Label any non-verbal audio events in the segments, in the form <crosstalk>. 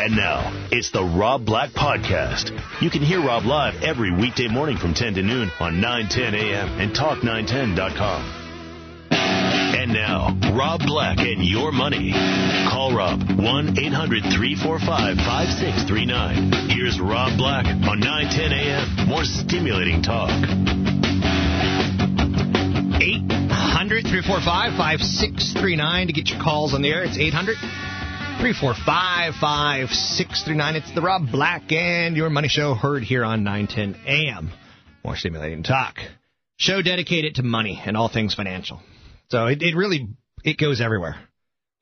And now, it's the Rob Black Podcast. You can hear Rob live every weekday morning from 10 to noon on 910 a.m. and talk910.com. And now, Rob Black and your money. Call Rob 1 800 345 5639. Here's Rob Black on 910 a.m. More stimulating talk. 800 345 5639 to get your calls on the air. It's 800 345 5639. It's the Rob Black and Your Money Show, heard here on 910 AM. More stimulating talk. Show dedicated to money and all things financial. So it, it really it goes everywhere.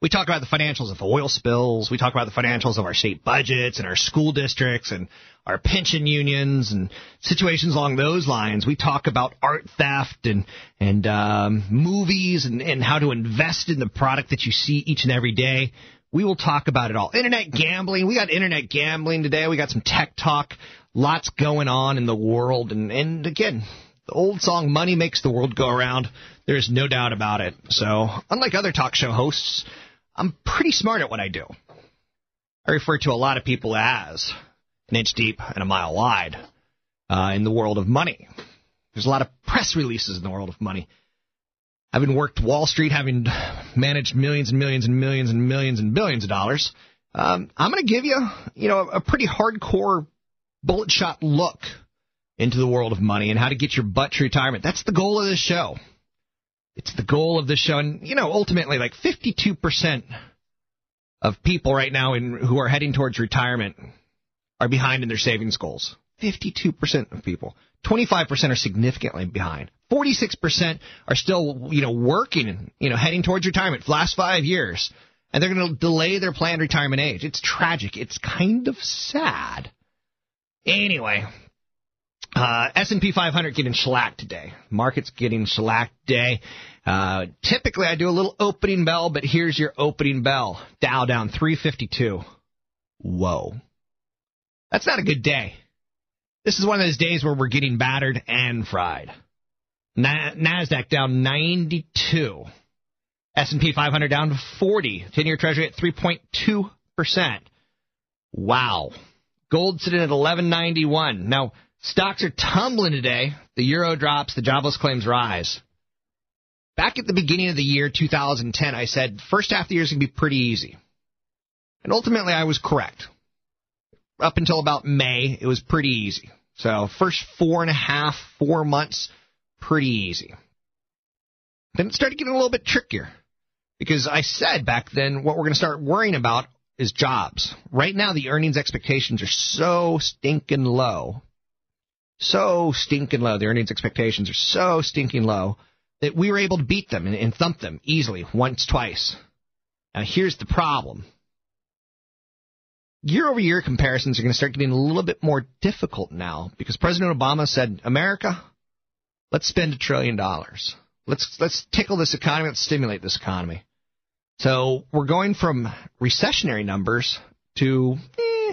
We talk about the financials of oil spills. We talk about the financials of our state budgets and our school districts and our pension unions and situations along those lines. We talk about art theft and and um, movies and, and how to invest in the product that you see each and every day. We will talk about it all. Internet gambling. We got internet gambling today. We got some tech talk. Lots going on in the world. And, and again, the old song, money makes the world go around. There's no doubt about it. So, unlike other talk show hosts, I'm pretty smart at what I do. I refer to a lot of people as an inch deep and a mile wide uh, in the world of money. There's a lot of press releases in the world of money. Having worked Wall Street, having managed millions and millions and millions and millions and billions of dollars, um, I'm going to give you, you know, a pretty hardcore bullet shot look into the world of money and how to get your butt to retirement. That's the goal of this show. It's the goal of this show, and you know, ultimately, like 52% of people right now in, who are heading towards retirement are behind in their savings goals. 52% of people. 25% are significantly behind. 46% are still, you know, working, you know, heading towards retirement for the last five years. And they're going to delay their planned retirement age. It's tragic. It's kind of sad. Anyway, uh, S&P 500 getting shellacked today. Market's getting shellacked today. Uh, typically, I do a little opening bell, but here's your opening bell. Dow down 352. Whoa. That's not a good day. This is one of those days where we're getting battered and fried. Na- Nasdaq down 92. S&P 500 down 40. 10-year Treasury at 3.2 percent. Wow. Gold sitting at 11.91. Now stocks are tumbling today. The euro drops. The jobless claims rise. Back at the beginning of the year 2010, I said first half of the year is going to be pretty easy, and ultimately I was correct. Up until about May, it was pretty easy. So first four and a half, four months, pretty easy. Then it started getting a little bit trickier because I said back then what we're going to start worrying about is jobs. Right now, the earnings expectations are so stinking low. So stinking low. The earnings expectations are so stinking low that we were able to beat them and, and thump them easily once, twice. Now, here's the problem. Year over year comparisons are going to start getting a little bit more difficult now because President Obama said, America, let's spend a trillion dollars. Let's, let's tickle this economy. Let's stimulate this economy. So we're going from recessionary numbers to eh,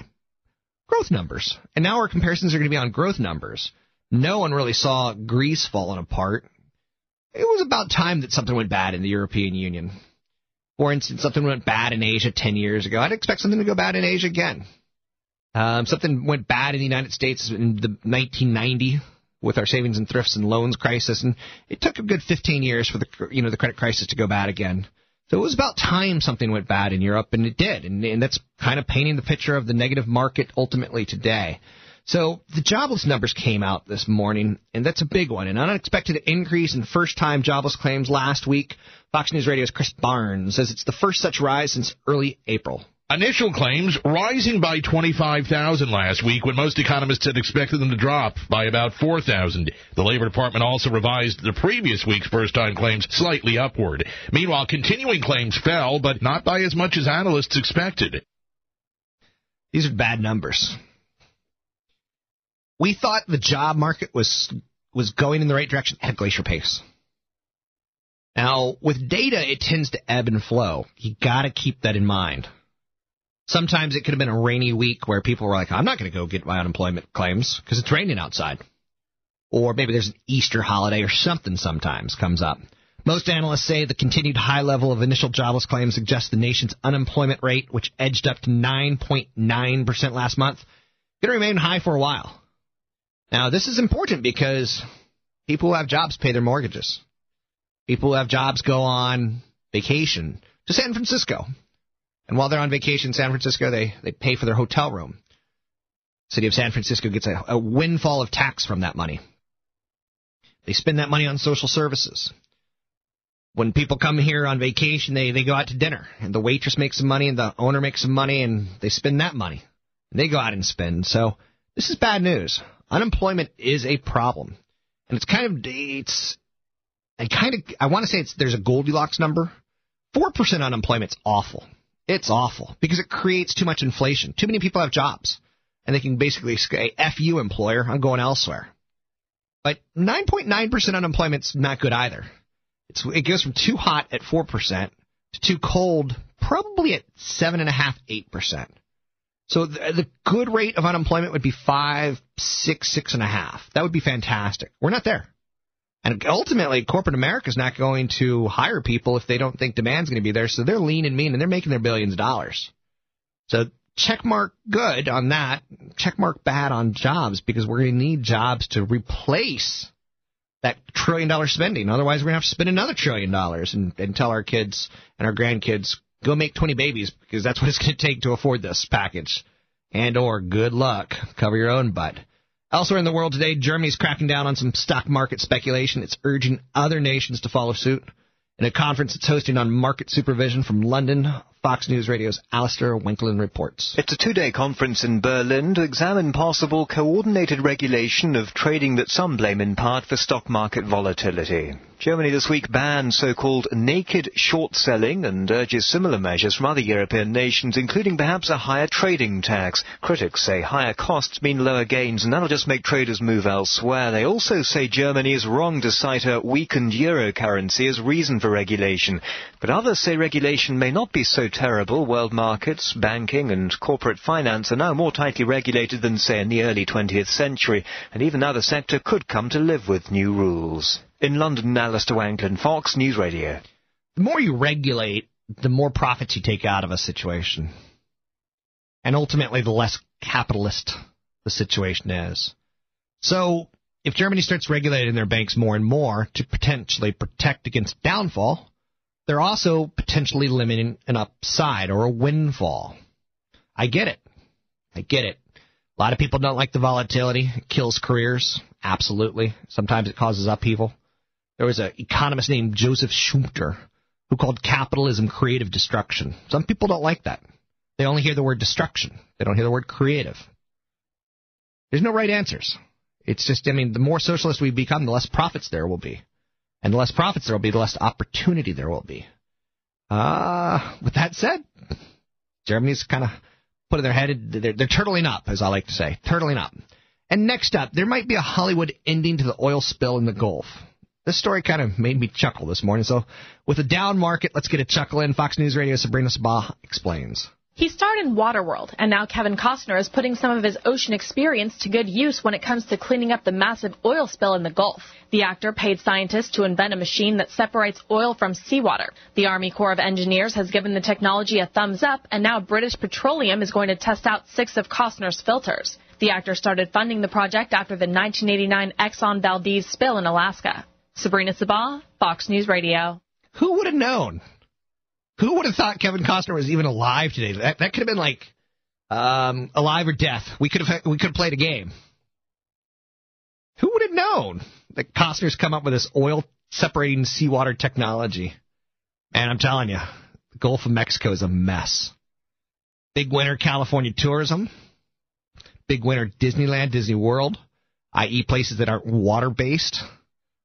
growth numbers. And now our comparisons are going to be on growth numbers. No one really saw Greece falling apart. It was about time that something went bad in the European Union. For instance, something went bad in Asia 10 years ago. I'd expect something to go bad in Asia again. Um, something went bad in the United States in the 1990 with our savings and thrifts and loans crisis, and it took a good 15 years for the you know the credit crisis to go bad again. So it was about time something went bad in Europe, and it did, and, and that's kind of painting the picture of the negative market ultimately today. So the jobless numbers came out this morning, and that's a big one. An unexpected increase in first-time jobless claims last week. Fox News Radio's Chris Barnes says it's the first such rise since early April. Initial claims rising by 25,000 last week when most economists had expected them to drop by about 4,000. The Labor Department also revised the previous week's first-time claims slightly upward. Meanwhile, continuing claims fell, but not by as much as analysts expected. These are bad numbers. We thought the job market was was going in the right direction at a glacier pace. Now, with data, it tends to ebb and flow. You got to keep that in mind. Sometimes it could have been a rainy week where people were like, I'm not going to go get my unemployment claims because it's raining outside. Or maybe there's an Easter holiday or something sometimes comes up. Most analysts say the continued high level of initial jobless claims suggests the nation's unemployment rate, which edged up to 9.9% last month, going to remain high for a while. Now, this is important because people who have jobs pay their mortgages. People who have jobs go on vacation to San Francisco. And while they're on vacation in San Francisco, they, they pay for their hotel room. City of San Francisco gets a, a windfall of tax from that money. They spend that money on social services. When people come here on vacation, they, they go out to dinner, and the waitress makes some money, and the owner makes some money, and they spend that money. And they go out and spend. So this is bad news. Unemployment is a problem, and it's kind of it's I kind of I want to say it's there's a Goldilocks number. Four percent unemployment's awful. It's awful because it creates too much inflation. Too many people have jobs, and they can basically say, "F you, employer, I'm going elsewhere." But 9.9% unemployment's not good either. It's, it goes from too hot at 4% to too cold, probably at 7.5%, 8%. So the, the good rate of unemployment would be 5, 6, 6.5. That would be fantastic. We're not there. And ultimately, corporate America is not going to hire people if they don't think demand's going to be there. So they're lean and mean, and they're making their billions of dollars. So check mark good on that, check mark bad on jobs because we're going to need jobs to replace that trillion dollar spending. Otherwise, we're going to have to spend another trillion dollars and, and tell our kids and our grandkids go make 20 babies because that's what it's going to take to afford this package. And or good luck, cover your own butt. Elsewhere in the world today, Germany's cracking down on some stock market speculation. It's urging other nations to follow suit. In a conference it's hosting on market supervision from London, Fox News Radio's Alistair Wanklyn reports. It's a two-day conference in Berlin to examine possible coordinated regulation of trading that some blame in part for stock market volatility. Germany this week banned so-called naked short selling and urges similar measures from other European nations, including perhaps a higher trading tax. Critics say higher costs mean lower gains, and that'll just make traders move elsewhere. They also say Germany is wrong to cite a weakened euro currency as reason for regulation. But others say regulation may not be so terrible. World markets, banking, and corporate finance are now more tightly regulated than, say, in the early 20th century, and even now the sector could come to live with new rules. In London, Alistair Wanklyn, Fox News Radio. The more you regulate, the more profits you take out of a situation. And ultimately, the less capitalist the situation is. So, if Germany starts regulating their banks more and more to potentially protect against downfall, they're also potentially limiting an upside or a windfall. I get it. I get it. A lot of people don't like the volatility. It kills careers. Absolutely. Sometimes it causes upheaval. There was an economist named Joseph Schumpeter who called capitalism creative destruction. Some people don't like that. They only hear the word destruction. They don't hear the word creative. There's no right answers. It's just, I mean, the more socialist we become, the less profits there will be. And the less profits there will be, the less opportunity there will be. Uh, with that said, Germany's kind of putting their head, they're, they're turtling up, as I like to say, turtling up. And next up, there might be a Hollywood ending to the oil spill in the Gulf. This story kind of made me chuckle this morning. So, with a down market, let's get a chuckle in. Fox News Radio Sabrina Sabah explains. He starred in Waterworld, and now Kevin Costner is putting some of his ocean experience to good use when it comes to cleaning up the massive oil spill in the Gulf. The actor paid scientists to invent a machine that separates oil from seawater. The Army Corps of Engineers has given the technology a thumbs up, and now British Petroleum is going to test out six of Costner's filters. The actor started funding the project after the 1989 Exxon Valdez spill in Alaska. Sabrina Sabah, Fox News Radio. Who would have known? Who would have thought Kevin Costner was even alive today? That that could have been like um, alive or death. We could have we could have played a game. Who would have known that Costner's come up with this oil separating seawater technology? And I'm telling you, the Gulf of Mexico is a mess. Big winter California tourism. Big winter Disneyland, Disney World, i.e., places that aren't water based.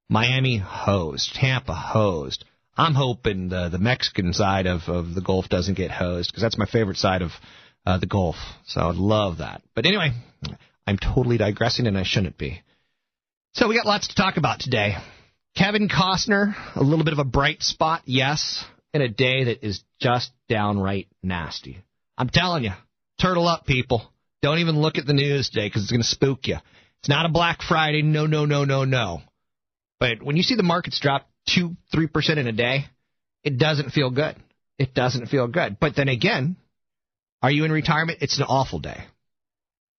Miami hosed, Tampa hosed. I'm hoping the the Mexican side of, of the Gulf doesn't get hosed because that's my favorite side of uh, the Gulf. So I'd love that. But anyway, I'm totally digressing, and I shouldn't be. So we got lots to talk about today. Kevin Costner, a little bit of a bright spot, yes, in a day that is just downright nasty. I'm telling you, turtle up, people. Don't even look at the news today because it's going to spook you. It's not a Black Friday. No, no, no, no, no. But when you see the markets drop two, three percent in a day, it doesn't feel good. It doesn't feel good. But then again, are you in retirement? It's an awful day.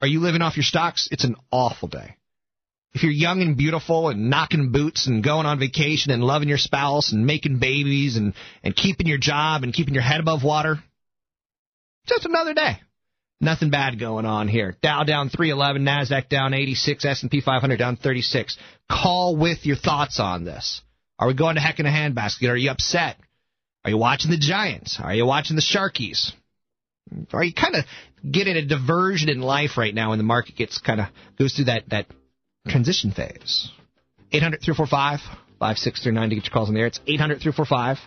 Are you living off your stocks? It's an awful day. If you're young and beautiful and knocking boots and going on vacation and loving your spouse and making babies and, and keeping your job and keeping your head above water, just another day. Nothing bad going on here. Dow down 311, Nasdaq down 86, S&P 500 down 36. Call with your thoughts on this. Are we going to heck in a handbasket? Are you upset? Are you watching the Giants? Are you watching the Sharkies? Are you kind of getting a diversion in life right now when the market gets kind of goes through that that transition phase? 800 345 5639 to get your calls in the air. It's 800 345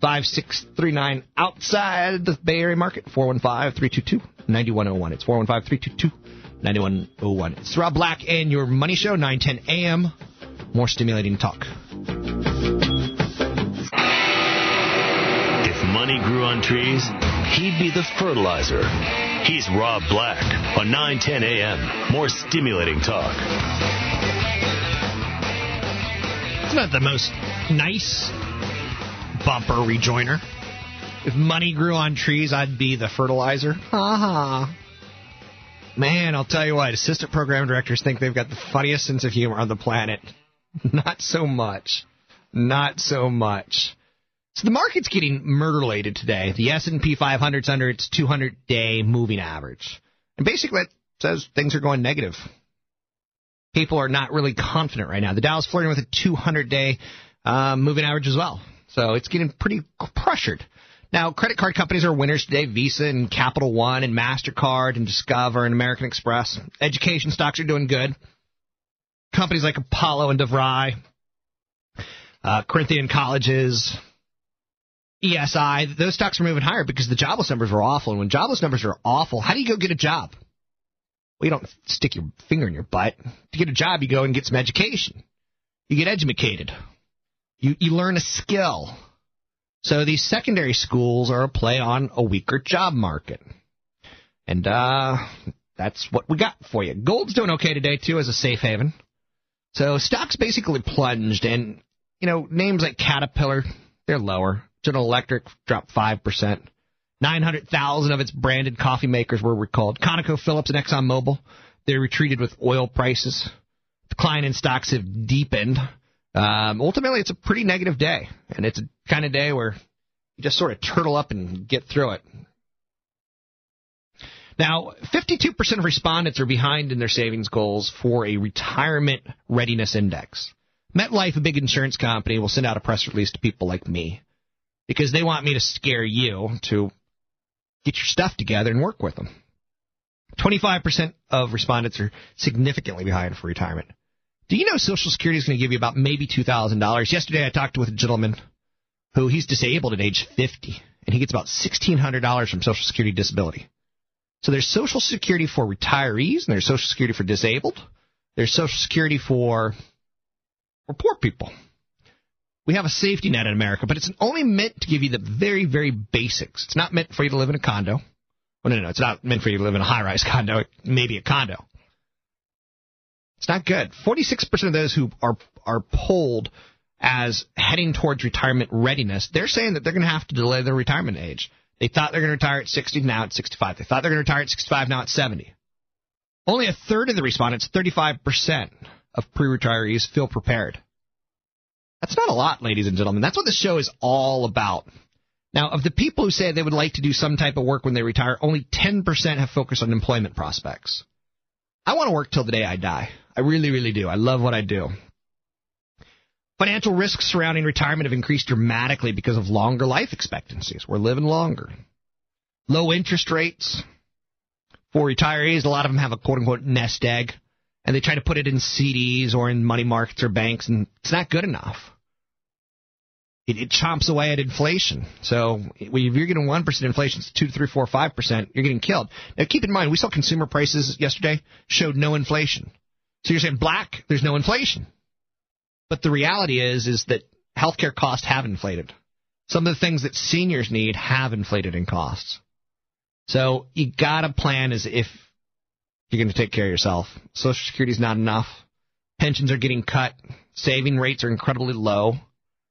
5639 outside the Bay Area market. 415 322 9101. It's 415 322 9101. It's Rob Black and your Money Show, 910 a.m. More stimulating talk. Money grew on trees, he'd be the fertilizer. He's Rob Black on 910 a.m. More stimulating talk. It's not the most nice bumper rejoiner. If money grew on trees, I'd be the fertilizer. Ha ha. Man, I'll tell you what, assistant program directors think they've got the funniest sense of humor on the planet. <laughs> Not so much. Not so much. So the market's getting murderlated today. The S&P 500's under its 200-day moving average. And basically it says things are going negative. People are not really confident right now. The Dow's flirting with a 200-day uh, moving average as well. So it's getting pretty pressured. Now, credit card companies are winners today Visa and Capital One and MasterCard and Discover and American Express. Education stocks are doing good. Companies like Apollo and DeVry, uh, Corinthian Colleges, ESI, those stocks are moving higher because the jobless numbers were awful. And when jobless numbers are awful, how do you go get a job? Well, you don't stick your finger in your butt. To get a job, you go and get some education. You get educated. You, you learn a skill. So these secondary schools are a play on a weaker job market. And uh, that's what we got for you. Gold's doing okay today, too, as a safe haven. So stocks basically plunged, and, you know, names like Caterpillar, they're lower. General Electric dropped 5%. 900,000 of its branded coffee makers were recalled. ConocoPhillips and ExxonMobil, they retreated with oil prices. Decline in stocks have deepened. Um, ultimately, it's a pretty negative day, and it's a kind of day where you just sort of turtle up and get through it. Now, 52% of respondents are behind in their savings goals for a retirement readiness index. MetLife, a big insurance company, will send out a press release to people like me because they want me to scare you to get your stuff together and work with them. 25% of respondents are significantly behind for retirement. Do you know Social Security is going to give you about maybe $2,000? Yesterday I talked with a gentleman who he's disabled at age 50, and he gets about $1,600 from Social Security disability. So there's Social Security for retirees, and there's Social Security for disabled. There's Social Security for, for poor people. We have a safety net in America, but it's only meant to give you the very, very basics. It's not meant for you to live in a condo. Well, no, no, no. It's not meant for you to live in a high-rise <laughs> condo. Maybe a condo. It's not good. 46% of those who are are polled as heading towards retirement readiness, they're saying that they're going to have to delay their retirement age. They thought they're going to retire at 60, now it's 65. They thought they're going to retire at 65, now it's 70. Only a third of the respondents, 35% of pre-retirees, feel prepared. That's not a lot, ladies and gentlemen. That's what the show is all about. Now, of the people who say they would like to do some type of work when they retire, only 10% have focused on employment prospects. I want to work till the day I die. I really, really do. I love what I do. Financial risks surrounding retirement have increased dramatically because of longer life expectancies. We're living longer. Low interest rates for retirees. A lot of them have a quote unquote nest egg, and they try to put it in CDs or in money markets or banks, and it's not good enough. it, it chomps away at inflation. So if you're getting one percent inflation, it's two, three, four, five percent. You're getting killed. Now keep in mind, we saw consumer prices yesterday showed no inflation. So you're saying black, there's no inflation. But the reality is, is that healthcare costs have inflated. Some of the things that seniors need have inflated in costs. So you gotta plan as if you're going to take care of yourself. Social Security is not enough. Pensions are getting cut. Saving rates are incredibly low.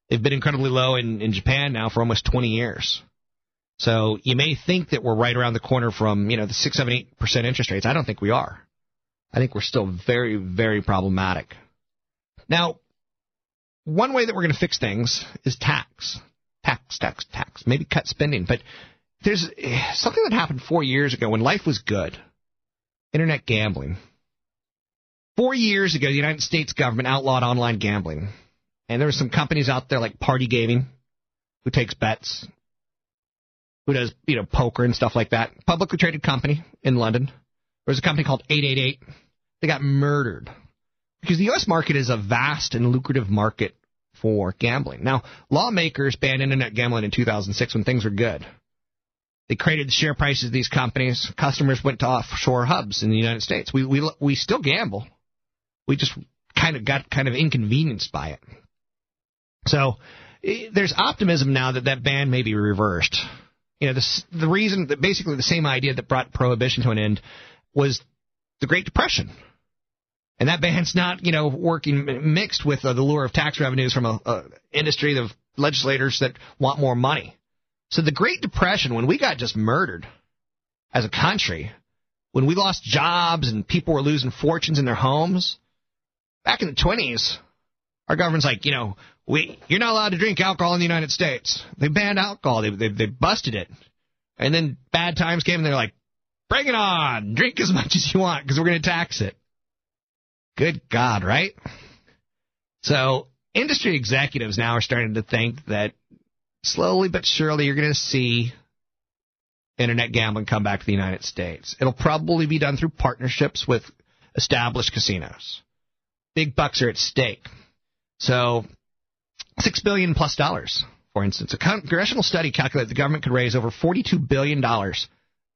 They've been incredibly low in, in Japan now for almost 20 years. So you may think that we're right around the corner from, you know, the 6, 7, 8% interest rates. I don't think we are. I think we're still very, very problematic. Now, one way that we're going to fix things is tax. Tax, tax, tax. Maybe cut spending. But there's eh, something that happened four years ago when life was good. Internet gambling. Four years ago, the United States government outlawed online gambling. And there were some companies out there like Party Gaming, who takes bets, who does, you know, poker and stuff like that. Publicly traded company in London. There was a company called 888. They got murdered. Because the U.S. market is a vast and lucrative market for gambling. Now, lawmakers banned internet gambling in 2006 when things were good. They created the share prices of these companies. Customers went to offshore hubs in the United States. We we we still gamble. We just kind of got kind of inconvenienced by it. So eh, there's optimism now that that ban may be reversed. You know, the the reason that basically the same idea that brought prohibition to an end was the Great Depression. And that ban's not, you know, working mixed with uh, the lure of tax revenues from a, a industry of legislators that want more money. So the Great Depression, when we got just murdered as a country, when we lost jobs and people were losing fortunes in their homes, back in the 20s, our government's like, you know, we you're not allowed to drink alcohol in the United States. They banned alcohol. They they, they busted it. And then bad times came and they're like, bring it on. Drink as much as you want because we're going to tax it. Good God, right? So industry executives now are starting to think that slowly but surely you're going to see internet gambling come back to the United States. It'll probably be done through partnerships with established casinos. Big bucks are at stake. So, six billion plus dollars, for instance. A congressional study calculated the government could raise over forty-two billion dollars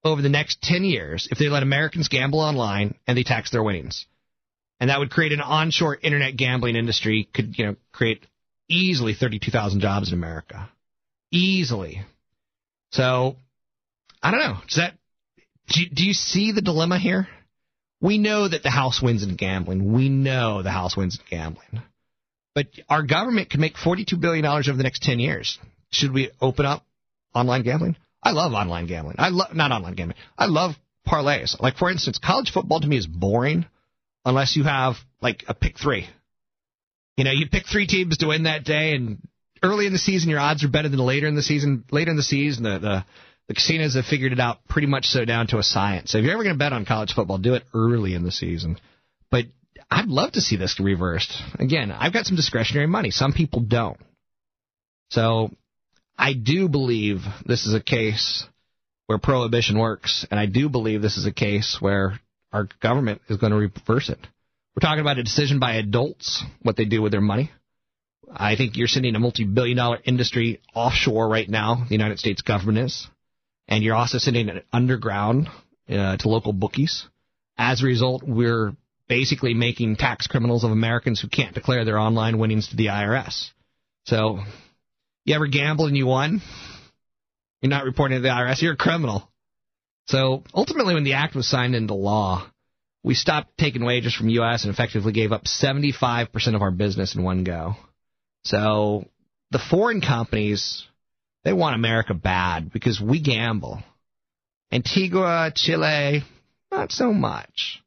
over the next ten years if they let Americans gamble online and they tax their winnings. And that would create an onshore internet gambling industry. Could you know create easily thirty-two thousand jobs in America easily. So, I don't know. Does that do, do you see the dilemma here? We know that the House wins in gambling. We know the House wins in gambling. But our government can make $42 billion over the next 10 years. Should we open up online gambling? I love online gambling. I love, not online gambling. I love parlays. Like, for instance, college football to me is boring unless you have, like, a pick three. You know, you pick three teams to win that day, and early in the season, your odds are better than later in the season. Later in the season, the, the the casinos have figured it out pretty much so down to a science. So if you're ever going to bet on college football, do it early in the season. But I'd love to see this reversed. Again, I've got some discretionary money. Some people don't. So I do believe this is a case where prohibition works, and I do believe this is a case where our government is going to reverse it. We're talking about a decision by adults, what they do with their money. I think you're sending a multi-billion dollar industry offshore right now, the United States government is, and you're also sending it underground uh, to local bookies. As a result, we're basically making tax criminals of Americans who can't declare their online winnings to the IRS. So, you ever gamble and you won? You're not reporting to the IRS, you're a criminal. So, ultimately, when the act was signed into law, we stopped taking wages from U.S. and effectively gave up 75% of our business in one go. So the foreign companies, they want America bad because we gamble. Antigua, Chile, not so much.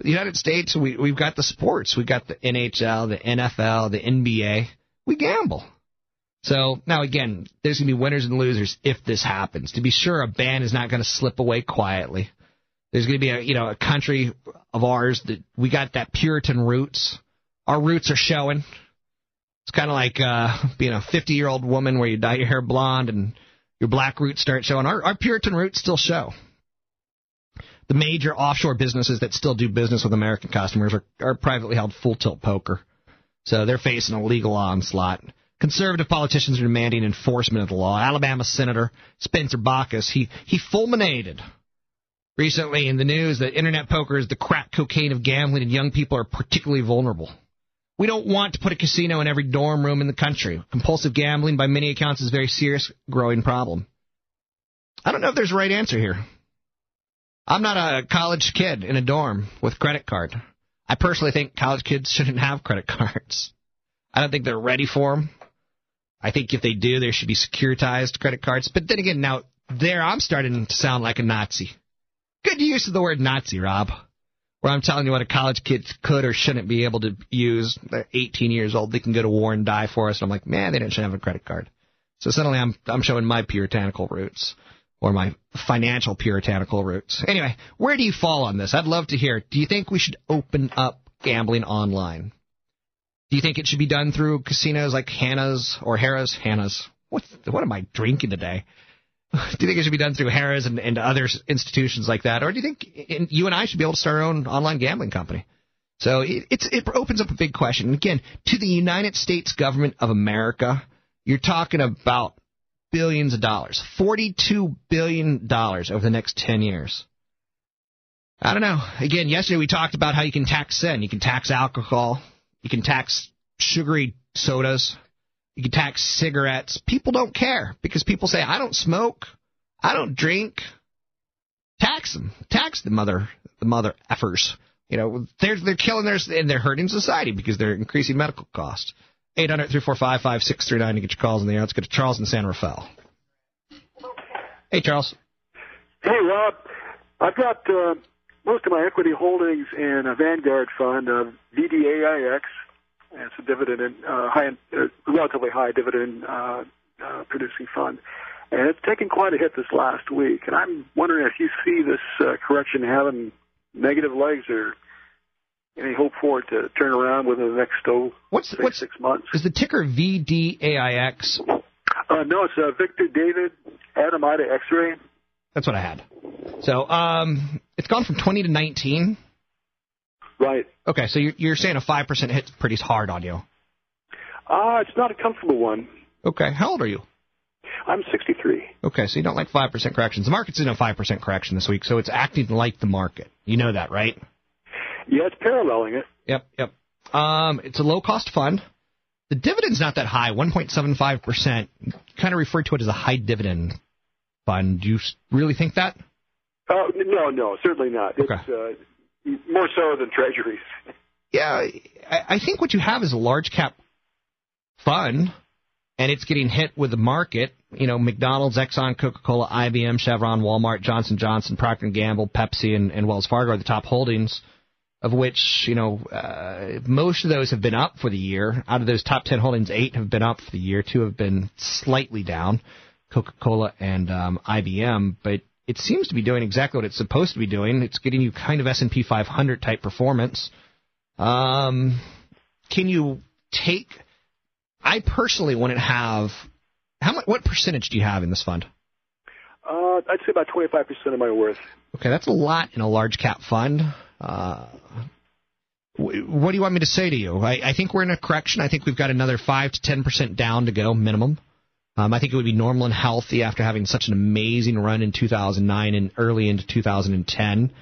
The United States, we, we've got the sports. We've got the NHL, the NFL, the NBA. We gamble. So now again, there's going to be winners and losers if this happens. To be sure, a ban is not going to slip away quietly. There's going to be a you know a country of ours that we got that Puritan roots. Our roots are showing. It's kind of like uh, <laughs> being a 50 year old woman where you dye your hair blonde and your black roots start showing. Our, our Puritan roots still show. The major offshore businesses that still do business with American customers are, are privately held full tilt poker. So they're facing a legal onslaught. Conservative politicians are demanding enforcement of the law. Alabama Senator Spencer Bachus, he, he fulminated recently in the news that internet poker is the crack cocaine of gambling and young people are particularly vulnerable. We don't want to put a casino in every dorm room in the country. Compulsive gambling, by many accounts, is a very serious, growing problem. I don't know if there's a right answer here. I'm not a college kid in a dorm with credit card. I personally think college kids <laughs> shouldn't have credit cards. I don't think they're ready for them. I think if they do, there should be securitized credit cards. But then again, now there I'm starting to sound like a Nazi. Good use of the word Nazi, Rob. Where I'm telling you what a college kid could or shouldn't be able to use. They're 18 years old. They can go to war and die for us. And I'm like, man, they should have a credit card. So suddenly I'm I'm showing my puritanical roots or my financial puritanical roots. Anyway, where do you fall on this? I'd love to hear. Do you think we should open up gambling online? Do you think it should be done through casinos like Hannah's or Harrah's? Hannah's. What what am I drinking today? Do you think it should be done through Harrah's and, and other institutions like that, or do you think in, you and I should be able to start our own online gambling company? So it, it opens up a big question. Again, to the United States government of America, you're talking about billions of dollars, $42 billion over the next 10 years. I don't know. Again, yesterday we talked about how you can tax sin. You can tax alcohol. You can tax sugary sodas. You can tax cigarettes. People don't care because people say, I don't smoke. I don't drink. Tax them. Tax the mother, the mother effers. You know, they're, they're killing their, and they're hurting society because they're increasing medical costs. 800 345 5639 to get your calls in the air. Let's get to Charles in San Rafael. Hey, Charles. Hey, Rob. I've got uh, most of my equity holdings in a Vanguard fund, uh, VDAIX. It's a dividend, uh, high, uh, relatively high dividend uh, uh, producing fund. And it's taken quite a hit this last week. And I'm wondering if you see this uh, correction having negative legs or any hope for it to turn around within the next oh, what's, say, what's, six months. Is the ticker VDAIX? Uh, no, it's uh, Victor David Adam Ida X-ray. That's what I had. So um, it's gone from 20 to 19. Right. Okay, so you're, you're saying a 5% hit pretty hard on you. Uh, it's not a comfortable one. Okay, how old are you? I'm 63. Okay, so you don't like 5% corrections. The market's in a 5% correction this week, so it's acting like the market. You know that, right? Yeah, it's paralleling it. Yep, yep. Um, it's a low cost fund. The dividend's not that high, 1.75%. Kind of refer to it as a high dividend fund. Do you really think that? Uh, no, no, certainly not. Okay. It's uh, more so than treasuries. Yeah, I, I think what you have is a large cap fund, and it's getting hit with the market. You know, McDonald's, Exxon, Coca-Cola, IBM, Chevron, Walmart, Johnson Johnson, Procter & Gamble, Pepsi, and, and Wells Fargo are the top holdings – of which you know uh, most of those have been up for the year. Out of those top ten holdings, eight have been up for the year. Two have been slightly down, Coca-Cola and um, IBM. But it seems to be doing exactly what it's supposed to be doing. It's getting you kind of S&P 500 type performance. Um, can you take? I personally wouldn't have. How much? What percentage do you have in this fund? Uh, I'd say about 25% of my worth. Okay, that's a lot in a large cap fund. Uh, what do you want me to say to you? I, I, think we're in a correction. I think we've got another five to ten percent down to go minimum. Um, I think it would be normal and healthy after having such an amazing run in 2009 and early into 2010.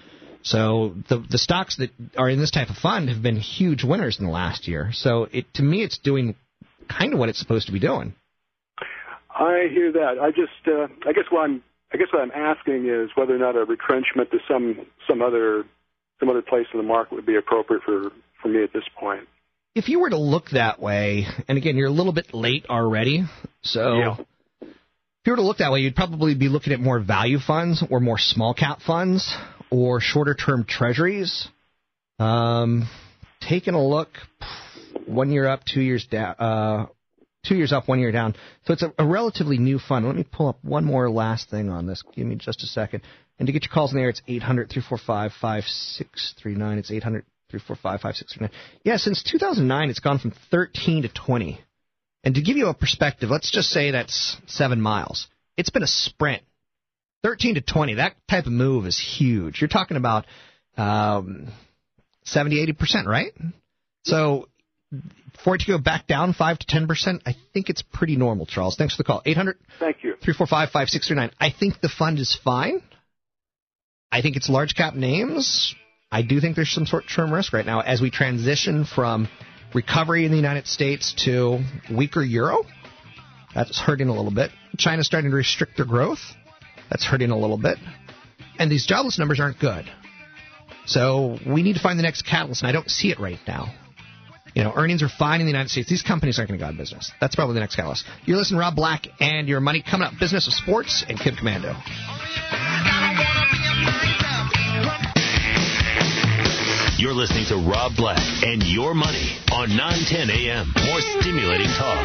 So the the stocks that are in this type of fund have been huge winners in the last year. So it to me, it's doing kind of what it's supposed to be doing. I hear that. I just, uh, I guess what I'm, I guess what I'm asking is whether or not a retrenchment to some some other some other place in the market would be appropriate for, for me at this point. If you were to look that way, and again, you're a little bit late already, so yeah. if you were to look that way, you'd probably be looking at more value funds or more small cap funds or shorter term treasuries. Um, taking a look, one year up, two years down, uh, two years up, one year down. So it's a, a, relatively new fund. Let me pull up one more last thing on this. Give me just a second. And to get your calls in the air, it's 800 345 5639. It's 800 345 5639. Yeah, since 2009, it's gone from 13 to 20. And to give you a perspective, let's just say that's seven miles. It's been a sprint. 13 to 20, that type of move is huge. You're talking about um, 70, 80%, right? So for it to go back down 5 to 10%, I think it's pretty normal, Charles. Thanks for the call. 800 Thank you. 345 5639. I think the fund is fine. I think it's large cap names. I do think there's some short term risk right now as we transition from recovery in the United States to weaker euro. That's hurting a little bit. China's starting to restrict their growth. That's hurting a little bit. And these jobless numbers aren't good. So we need to find the next catalyst, and I don't see it right now. You know, earnings are fine in the United States. These companies aren't going to go out of business. That's probably the next catalyst. You're listening to Rob Black and your money coming up. Business of Sports and Kim Komando. You're listening to Rob Black and Your Money on 910 AM. More stimulating talk.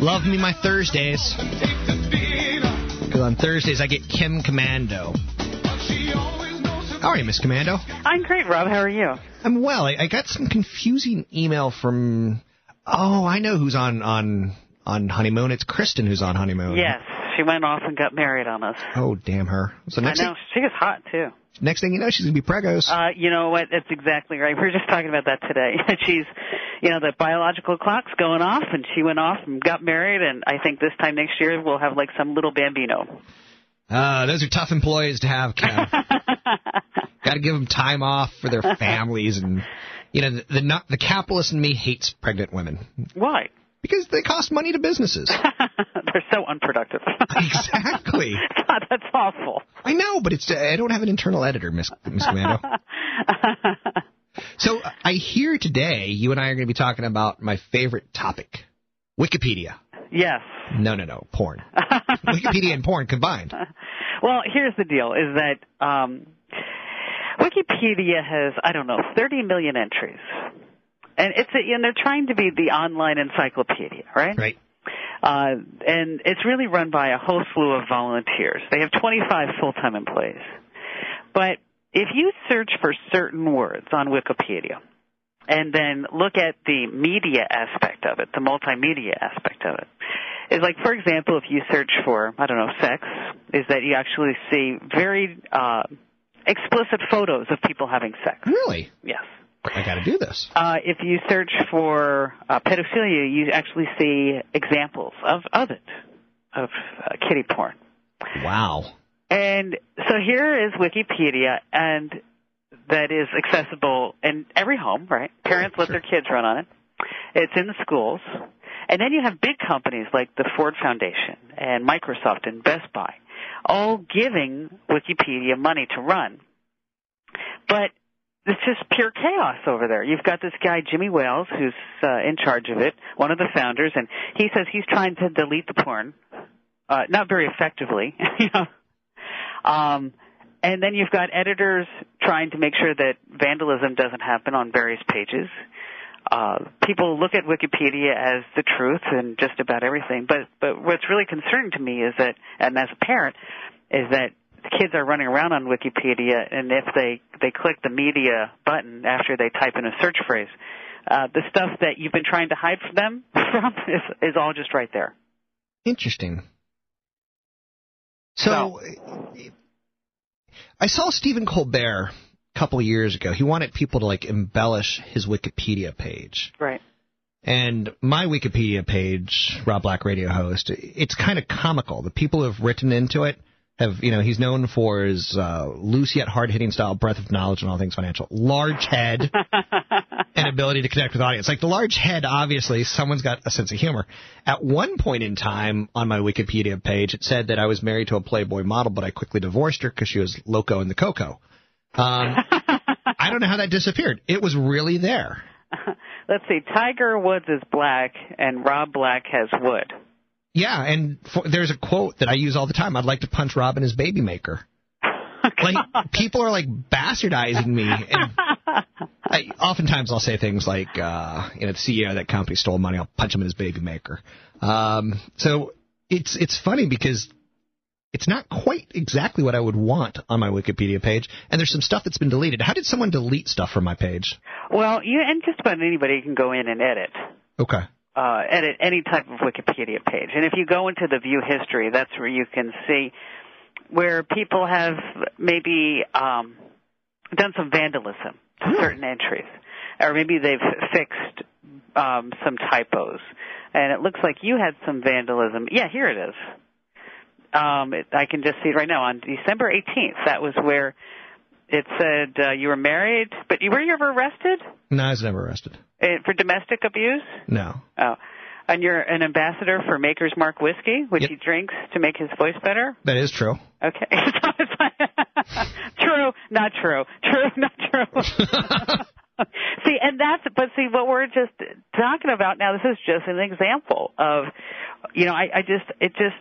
Love me my Thursdays. Because on Thursdays I get Kim Komando. How are you, Miss Komando? I'm great, Rob. How are you? I'm well. I, I got some confusing email from. Oh, I know who's on on on honeymoon. It's Kristen who's on honeymoon. Yes, she went off and got married on us. Oh, damn her. So next I know. thing, She is hot, too. next thing you know, she's gonna be pregos. Uh, you know what? That's exactly right. We were just talking about that today. <laughs> She's, you know, the biological clock's going off, and she went off and got married, and I think this time next year we'll have like some little bambino. Uh, those are tough employees to have, Kev. Got to give them time off for their <laughs> families, and you know the the, not, the capitalist in me hates pregnant women Why? Because they cost money to businesses. <laughs> They're so unproductive. <laughs> exactly. <laughs> God, that's awful. I know, but it's I don't have an internal editor, Miss Miss Komando. So I hear today you and I are going to be talking about my favorite topic, Wikipedia. Yes. No, no, no, porn. Wikipedia and porn combined. Well, here's the deal: is that um, Wikipedia has I don't know 30 million entries, and it's a, and they're trying to be the online encyclopedia, right? Right. Uh, and it's really run by a whole slew of volunteers. They have 25 full-time employees. But if you search for certain words on Wikipedia, and then look at the media aspect of it, the multimedia aspect of it, is like, for example, if you search for, I don't know, sex, is that you actually see very uh, explicit photos of people having sex. Really? Yes. I got to do this. Uh, if you search for uh, pedophilia, you actually see examples of, of it, of uh, kitty porn. Wow. And so here is Wikipedia, and that is accessible in every home, right? Parents let their kids run on it. It's in the schools. And then you have big companies like the Ford Foundation and Microsoft and Best Buy, all giving Wikipedia money to run. But it's just pure chaos over there. You've got this guy Jimmy Wales who's uh, in charge of it, one of the founders, and he says he's trying to delete the porn, uh, not very effectively. <laughs> Um, and then you've got editors trying to make sure that vandalism doesn't happen on various pages. Uh, people look at Wikipedia as the truth and just about everything, but but what's really concerning to me is that, and as a parent, is that kids are running around on Wikipedia, and if they they click the media button after they type in a search phrase, uh, the stuff that you've been trying to hide from them <laughs> from is is all just right there. Interesting. So, I saw Stephen Colbert a couple of years ago. He wanted people to like embellish his Wikipedia page. Right. And my Wikipedia page, Rob Black Radio host, it's kind of comical. The people who have written into it have, you know, he's known for his uh, loose yet hard hitting style, breadth of knowledge and all things financial, large head, <laughs> and ability to connect with audience. Like the large head, obviously, someone's got a sense of humor. At one point in time on my Wikipedia page, it said that I was married to a Playboy model, but I quickly divorced her because she was loco in the cocoa. Um, I don't know how that disappeared. It was really there. <laughs> Let's see. Tiger Woods is black, and Rob Black has wood. Yeah, and for, there's a quote that I use all the time. I'd like to punch Rob in his baby maker. <laughs> like people are like bastardizing me. And I, oftentimes I'll say things like, uh, you know, the CEO of that company stole money. I'll punch him in his baby maker. Um, so it's it's funny because it's not quite exactly what I would want on my Wikipedia page, and there's some stuff that's been deleted. How did someone delete stuff from my page? Well, you and just about anybody can go in and edit. Okay. Uh, edit any type of Wikipedia page. And if you go into the view history, that's where you can see where people have maybe um, done some vandalism to certain entries, or maybe they've fixed um, some typos. And it looks like you had some vandalism. Yeah, here it is. Um, it, I can just see it right now on December 18th. That was where it said uh, you were married, but you, were you ever arrested No, I was never arrested. uh, for domestic abuse? No. Oh, and you're an ambassador for Maker's Mark whiskey, which Yep. he drinks to make his voice better. That is true. Okay. So it's like- true, not true. True, <laughs> not true. <laughs> see, and that's but see what we're just talking about now. This is just an example of, you know, I, I just it just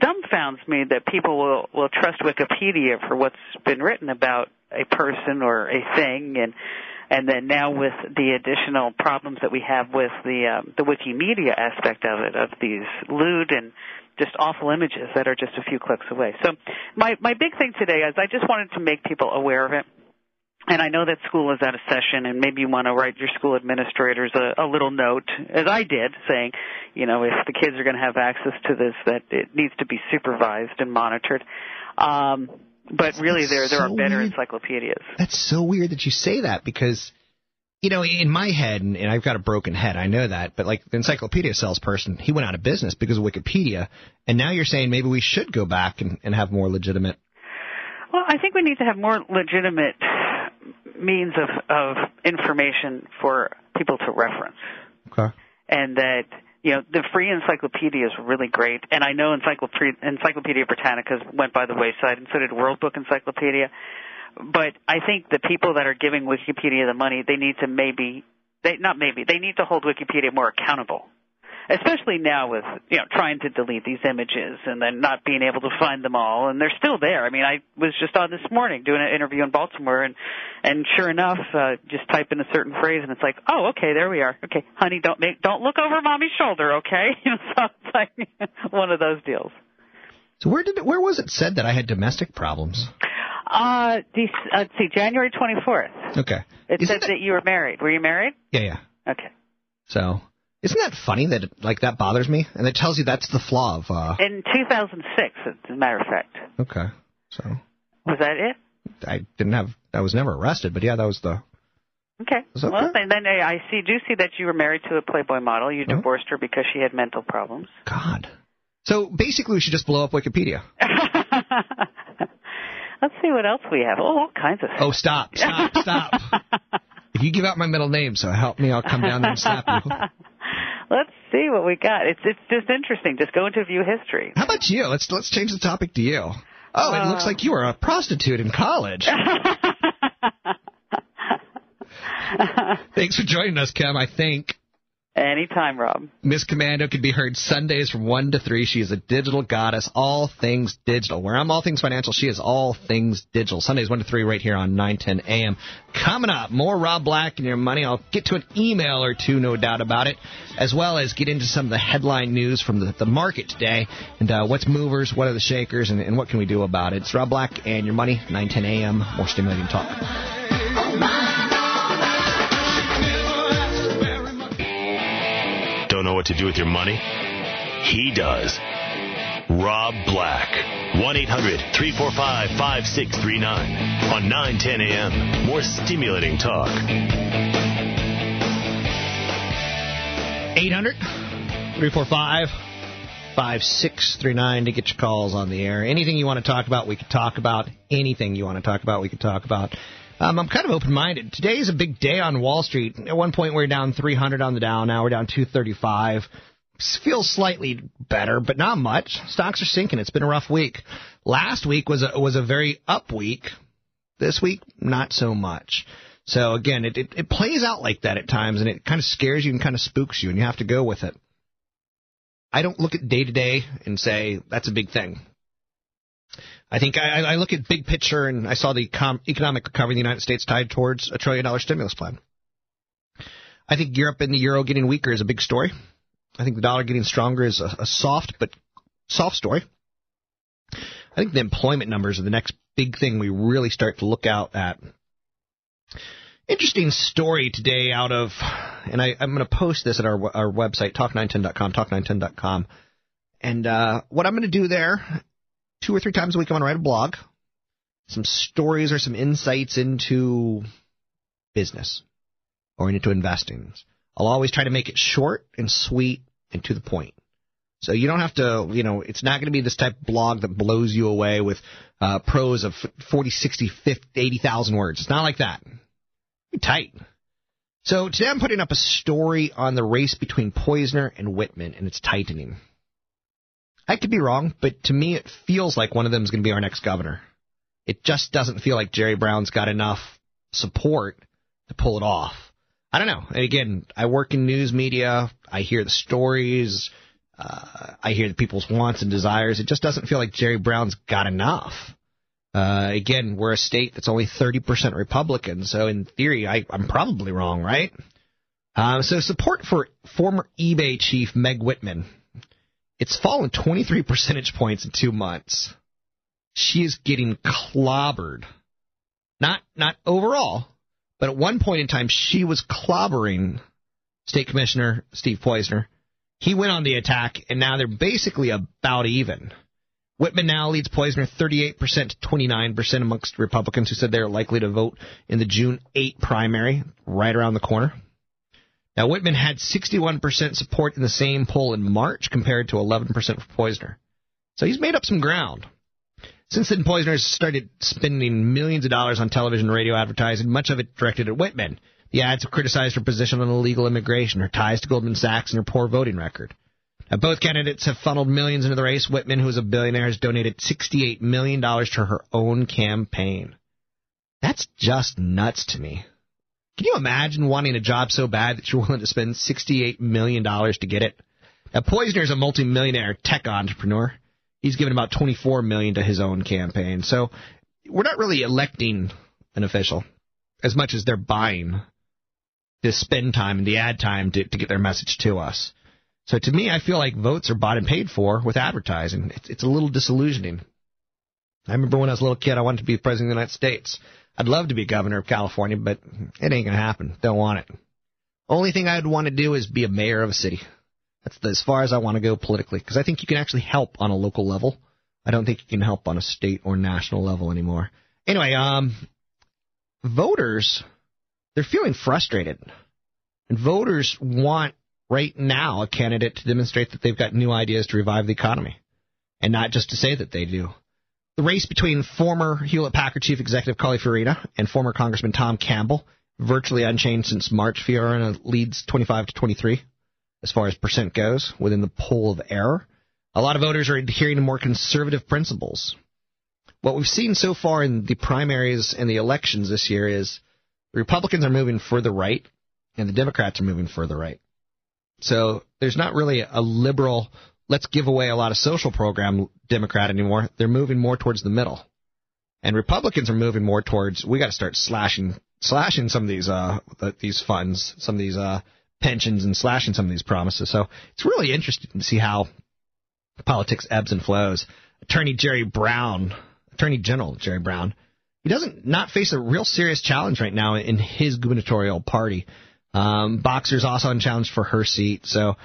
dumbfounds me that people will will trust Wikipedia for what's been written about a person or a thing, and and then now with the additional problems that we have with the um, the Wikimedia aspect of it, of these lewd and just awful images that are just a few clicks away. So my my big thing today is I just wanted to make people aware of it. And I know that school is out of session, and maybe you want to write your school administrators a, a little note, as I did, saying, you know, if the kids are going to have access to this, that it needs to be supervised and monitored. Um, but really, there there are better weird. encyclopedias. That's so weird that you say that because, you know, in my head, and, and I've got a broken head, I know that, but like the encyclopedia salesperson, he went out of business because of Wikipedia, and now you're saying maybe we should go back and, and have more legitimate. Well, I think we need to have more legitimate means of, of information for people to reference. Okay. And that, you know, the free encyclopedia is really great. And I know Encyclopedia, Encyclopedia Britannica went by the wayside, and so did World Book Encyclopedia. But I think the people that are giving Wikipedia the money, they need to maybe, they, not maybe, they need to hold Wikipedia more accountable especially now with you know trying to delete these images and then not being able to find them all and they're still there. I mean i was just on this morning doing an interview in baltimore and and sure enough uh just type in a certain phrase and it's like oh okay there we are. Okay honey don't make don't look over mommy's shoulder okay? <laughs> So it's like <laughs> one of those deals. So where did it, where was it said that I had domestic problems? uh, these, uh let's see january 24th Okay. it Isn't said that- that you were married. Were you married? Yeah, yeah. okay. So isn't that funny that it, like that bothers me? And it tells you that's the flaw of. uh in 2006 as a matter of fact Okay. So was that it I didn't have. I was never arrested, but yeah, that was the. Okay. That Well, then, then I see. Do see that you were married to a Playboy model. You Oh. divorced her because she had mental problems. God. So basically, we should just blow up Wikipedia. <laughs> Let's see what else we have. Oh, all kinds of. Stuff. Oh, stop, stop, stop. <laughs> if you give out my middle name, so help me, I'll come down there and slap you. <laughs> Let's see what we got. It's it's just interesting. Just go into view history. How about you? Let's let's change the topic to you. Oh, it looks Uh. like you were a prostitute in college. <laughs> Thanks for joining us, Kim. I think Anytime, Rob. Miss Komando can be heard Sundays from 1 to 3. She is a digital goddess, all things digital. Where I'm all things financial, she is all things digital. Sundays 1 to 3 right here on 910 AM. Coming up, more Rob Black and your money. I'll get to an email or two, no doubt about it, as well as get into some of the headline news from the, the market today and uh, what's movers, what are the shakers, and, and what can we do about it. It's Rob Black and your money, 910 AM. More stimulating talk. Don't know what to do with your money? He does. Rob Black. 1 800 345 5639 on 910 a.m. More stimulating talk. 800 345 5639 to get your calls on the air. Anything you want to talk about, we could talk about. Anything you want to talk about, we could talk about. Um, I'm kind of open minded. Today is a big day on Wall Street. At one point, we are down 300 on the Dow. Now we're down 235. S- Feels slightly better, but not much. Stocks are sinking. It's been a rough week. Last week was a, was a very up week. This week, not so much. So again, it, it, it plays out like that at times, and it kind of scares you and kind of spooks you, and you have to go with it. I don't look at day to day and say that's a big thing. I think I, I look at big picture, and I saw the com- economic recovery in the United States tied towards a trillion dollar stimulus plan. I think Europe and the euro getting weaker is a big story. I think the dollar getting stronger is a, a soft but soft story. I think the employment numbers are the next big thing we really start to look out at. Interesting story today out of, and I, I'm going to post this at our our website, talk910.com, talk910.com. And uh, what I'm going to do there, two or three times a week, I'm going to write a blog, some stories or some insights into business or into investing. I'll always try to make it short and sweet and to the point. So you don't have to, you know, it's not going to be this type of blog that blows you away with uh, prose of 40, 60, 50, 80,000 words. It's not like that. Be tight. So today I'm putting up a story on the race between Poizner and Whitman, and it's tightening. I could be wrong, but to me it feels like one of them is going to be our next governor. It just doesn't feel like Jerry Brown's got enough support to pull it off. I don't know. And again, I work in news media. I hear the stories. Uh, I hear the people's wants and desires. It just doesn't feel like Jerry Brown's got enough. Uh, again, we're a state that's only 30% Republican, so in theory, I, I'm probably wrong, right? Uh, so support for former eBay chief Meg Whitman, it's fallen 23 percentage points in two months. She is getting clobbered. Not not overall, but at one point in time, she was clobbering State Commissioner Steve Poizner. He went on the attack, and now they're basically about even. Whitman now leads Poizner 38% to 29% amongst Republicans who said they're likely to vote in the June 8 primary, right around the corner. Now, Whitman had 61% support in the same poll in March compared to 11% for Poizner. So he's made up some ground. Since then, Poizner has started spending millions of dollars on television and radio advertising, much of it directed at Whitman. The ads have criticized her position on illegal immigration, her ties to Goldman Sachs, and her poor voting record. Now, both candidates have funneled millions into the race. Whitman, who is a billionaire, has donated $68 million to her own campaign. That's just nuts to me. Can you imagine wanting a job so bad that you're willing to spend $68 million to get it? Now, Poizner is a multimillionaire tech entrepreneur he's given about 24 million to his own campaign. So we're not really electing an official as much as they're buying the spend time and the ad time to, to get their message to us. So to me, I feel like votes are bought and paid for with advertising. It's, it's a little disillusioning. I remember when I was a little kid, I wanted to be president of the United States. I'd love to be governor of California, but it ain't gonna happen. Don't want it. Only thing I'd want to do is be a mayor of a city. That's as far as I want to go politically because I think you can actually help on a local level. I don't think you can help on a state or national level anymore. Anyway, um, voters they're feeling frustrated, and voters want right now a candidate to demonstrate that they've got new ideas to revive the economy, and not just to say that they do. The race between former Hewlett Packard chief executive Carly Fiorina and former Congressman Tom Campbell virtually unchanged since March. Fiorina leads 25 to 23 as far as percent goes within the poll of error. A lot of voters are adhering to more conservative principles. What we've seen so far in the primaries and the elections this year is the Republicans are moving further right and the Democrats are moving further right. So there's not really a liberal, let's give away a lot of social program Democrat anymore. They're moving more towards the middle. And Republicans are moving more towards we got to start slashing slashing some of these uh these funds, some of these uh pensions and slashing some of these promises. So it's really interesting to see how politics ebbs and flows. Attorney Jerry Brown, Attorney General Jerry Brown, he doesn't not face a real serious challenge right now in his gubernatorial party. Um, Boxer's also on challenge for her seat, so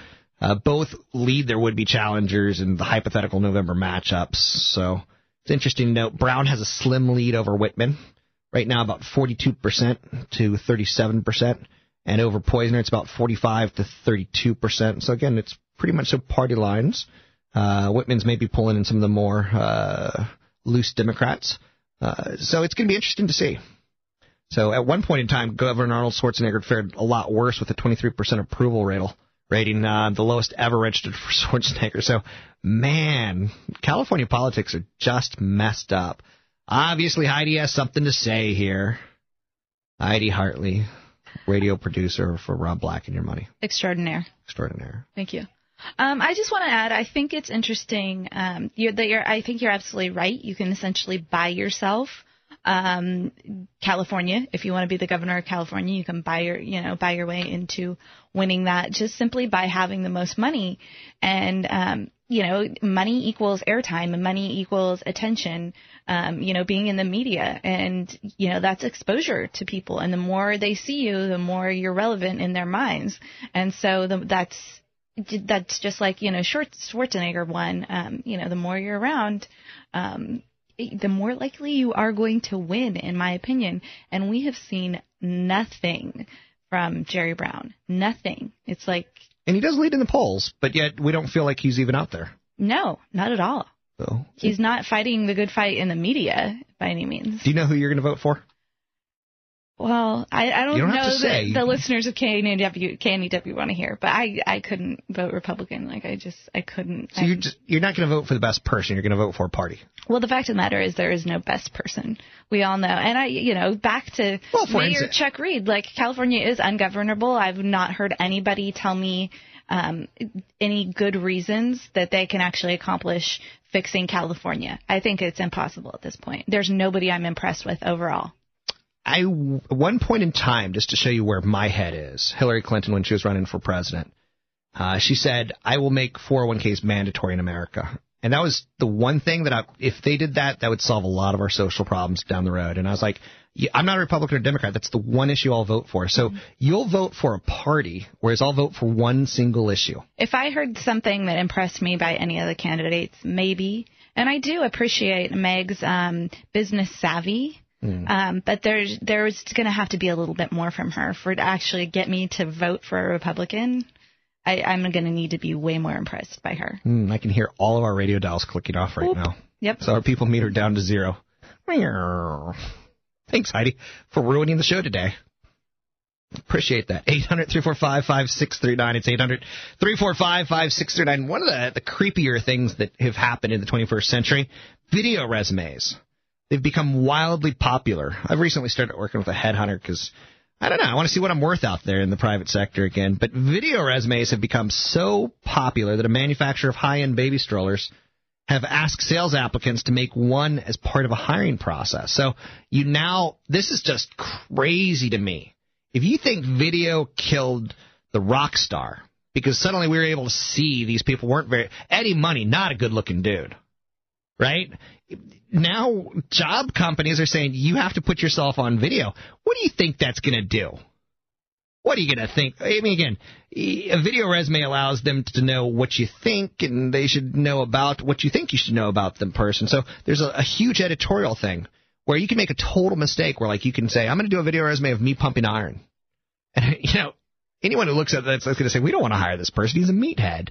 uh, both lead their would-be challengers in the hypothetical November matchups. So it's interesting to note Brown has a slim lead over Whitman right now, about 42% to 37% and over Poizner it's about 45 to 32 percent. So again, it's pretty much so party lines. Uh, Whitman's maybe pulling in some of the more uh, loose Democrats. Uh, so it's going to be interesting to see. So at one point in time, Governor Arnold Schwarzenegger fared a lot worse with a 23% approval rating, uh, the lowest ever registered for <laughs> Schwarzenegger. So, man, California politics are just messed up. Obviously, Heidi has something to say here. Heidi Hartley, radio producer for Rob Black and Your Money. Extraordinaire. Extraordinaire. Thank you. Um, I just want to add, I think it's interesting um, you're, that you're, I think you're absolutely right. You can essentially buy yourself um, California. If you want to be the governor of California, you can buy your, you know, buy your way into winning that just simply by having the most money. And, um, you know, money equals airtime and money equals attention um, you know, being in the media. And, you know, that's exposure to people. And the more they see you, the more you're relevant in their minds. And so the, that's, that's just like you know Schwarzenegger won. Um, you know, the more you're around, um, the more likely you are going to win, in my opinion. And we have seen nothing from Jerry Brown. Nothing. It's like. And he does lead in the polls, but yet we don't feel like he's even out there. No, not at all. So he's not fighting the good fight in the media by any means. Do you know who you're going to vote for? Well, I, I don't, don't know that the listeners of KNEW, KNEW want to hear, but I, I couldn't vote Republican. Like I just I couldn't. So you're just you're not going to vote for the best person. You're going to vote for a party. Well, the fact of the matter is there is no best person. We all know, and I you know back to well, Mayor instance, Chuck Reed. Like California is ungovernable. I've not heard anybody tell me um, any good reasons that they can actually accomplish fixing California. I think it's impossible at this point. There's nobody I'm impressed with overall. I at one point in time, just to show you where my head is, Hillary Clinton when she was running for president, uh, she said, "I will make 401ks mandatory in America." And that was the one thing that I, if they did that, that would solve a lot of our social problems down the road. And I was like, yeah, I'm not a Republican or Democrat. That's the one issue I'll vote for. So mm-hmm. you'll vote for a party, whereas I'll vote for one single issue. If I heard something that impressed me by any of the candidates, maybe. And I do appreciate Meg's um, business savvy. Mm. Um, but there's there's going to have to be a little bit more from her for to actually get me to vote for a Republican. I, I'm going to need to be way more impressed by her. Mm, I can hear all of our radio dials clicking off right Oop. now. Yep. So our people meter down to zero. Thanks, Heidi, for ruining the show today. Appreciate that. 800 345 5639. It's 800 345 5639. One of the, the creepier things that have happened in the 21st century video resumes. They've become wildly popular. I've recently started working with a headhunter because I don't know. I want to see what I'm worth out there in the private sector again. But video resumes have become so popular that a manufacturer of high end baby strollers have asked sales applicants to make one as part of a hiring process. So you now, this is just crazy to me. If you think video killed the rock star, because suddenly we were able to see these people weren't very, Eddie Money, not a good looking dude, right? Now job companies are saying you have to put yourself on video. What do you think that's going to do? what are you going to think? I mean, again, a video resume allows them to know what you think, and they should know about what you think you should know about the person. So there's a, a huge editorial thing where you can make a total mistake where, like, you can say, I'm going to do a video resume of me pumping iron. And, <laughs> you know, anyone who looks at that's going to say, we don't want to hire this person. He's a meathead.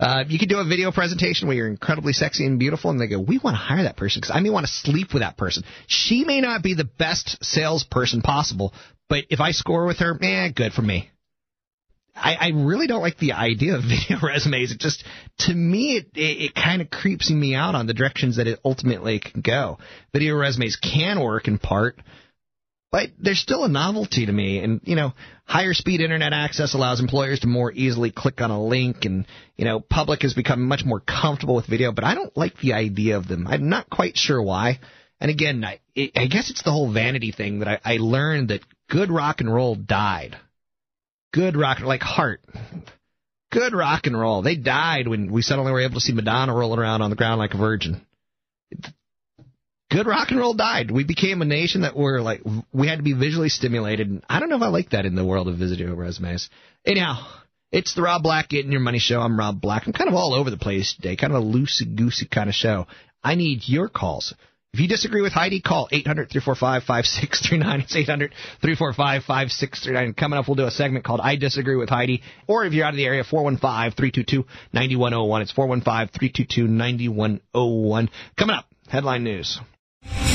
Uh, you could do a video presentation where you're incredibly sexy and beautiful, and they go, "We want to hire that person because I may want to sleep with that person. She may not be the best salesperson possible, but if I score with her, eh, good for me." I, I really don't like the idea of <laughs> video resumes. It just, to me, it, it, it kind of creeps me out on the directions that it ultimately can go. Video resumes can work in part, but there's still a novelty to me. And, you know, higher speed internet access allows employers to more easily click on a link and, you know, public has become much more comfortable with video, but I don't like the idea of them. I'm not quite sure why. And again, I, I guess it's the whole vanity thing that I, I learned that good rock and roll died. Good rock, like Heart. Good rock and roll. They died when we suddenly were able to see Madonna rolling around on the ground like a virgin good rock and roll died. We became a nation that were like we had to be visually stimulated. And I don't know if I like that in the world of video resumes. Anyhow, it's the Rob Black Getting Your Money show. I'm Rob Black. I'm kind of all over the place today, kind of a loosey goosey kind of show. I need your calls. If you disagree with Heidi, call 800 345 5639. It's 800 345 5639. Coming up, we'll do a segment called I Disagree with Heidi. Or if you're out of the area, 415 322 9101. It's 415 322 9101. Coming up, headline news.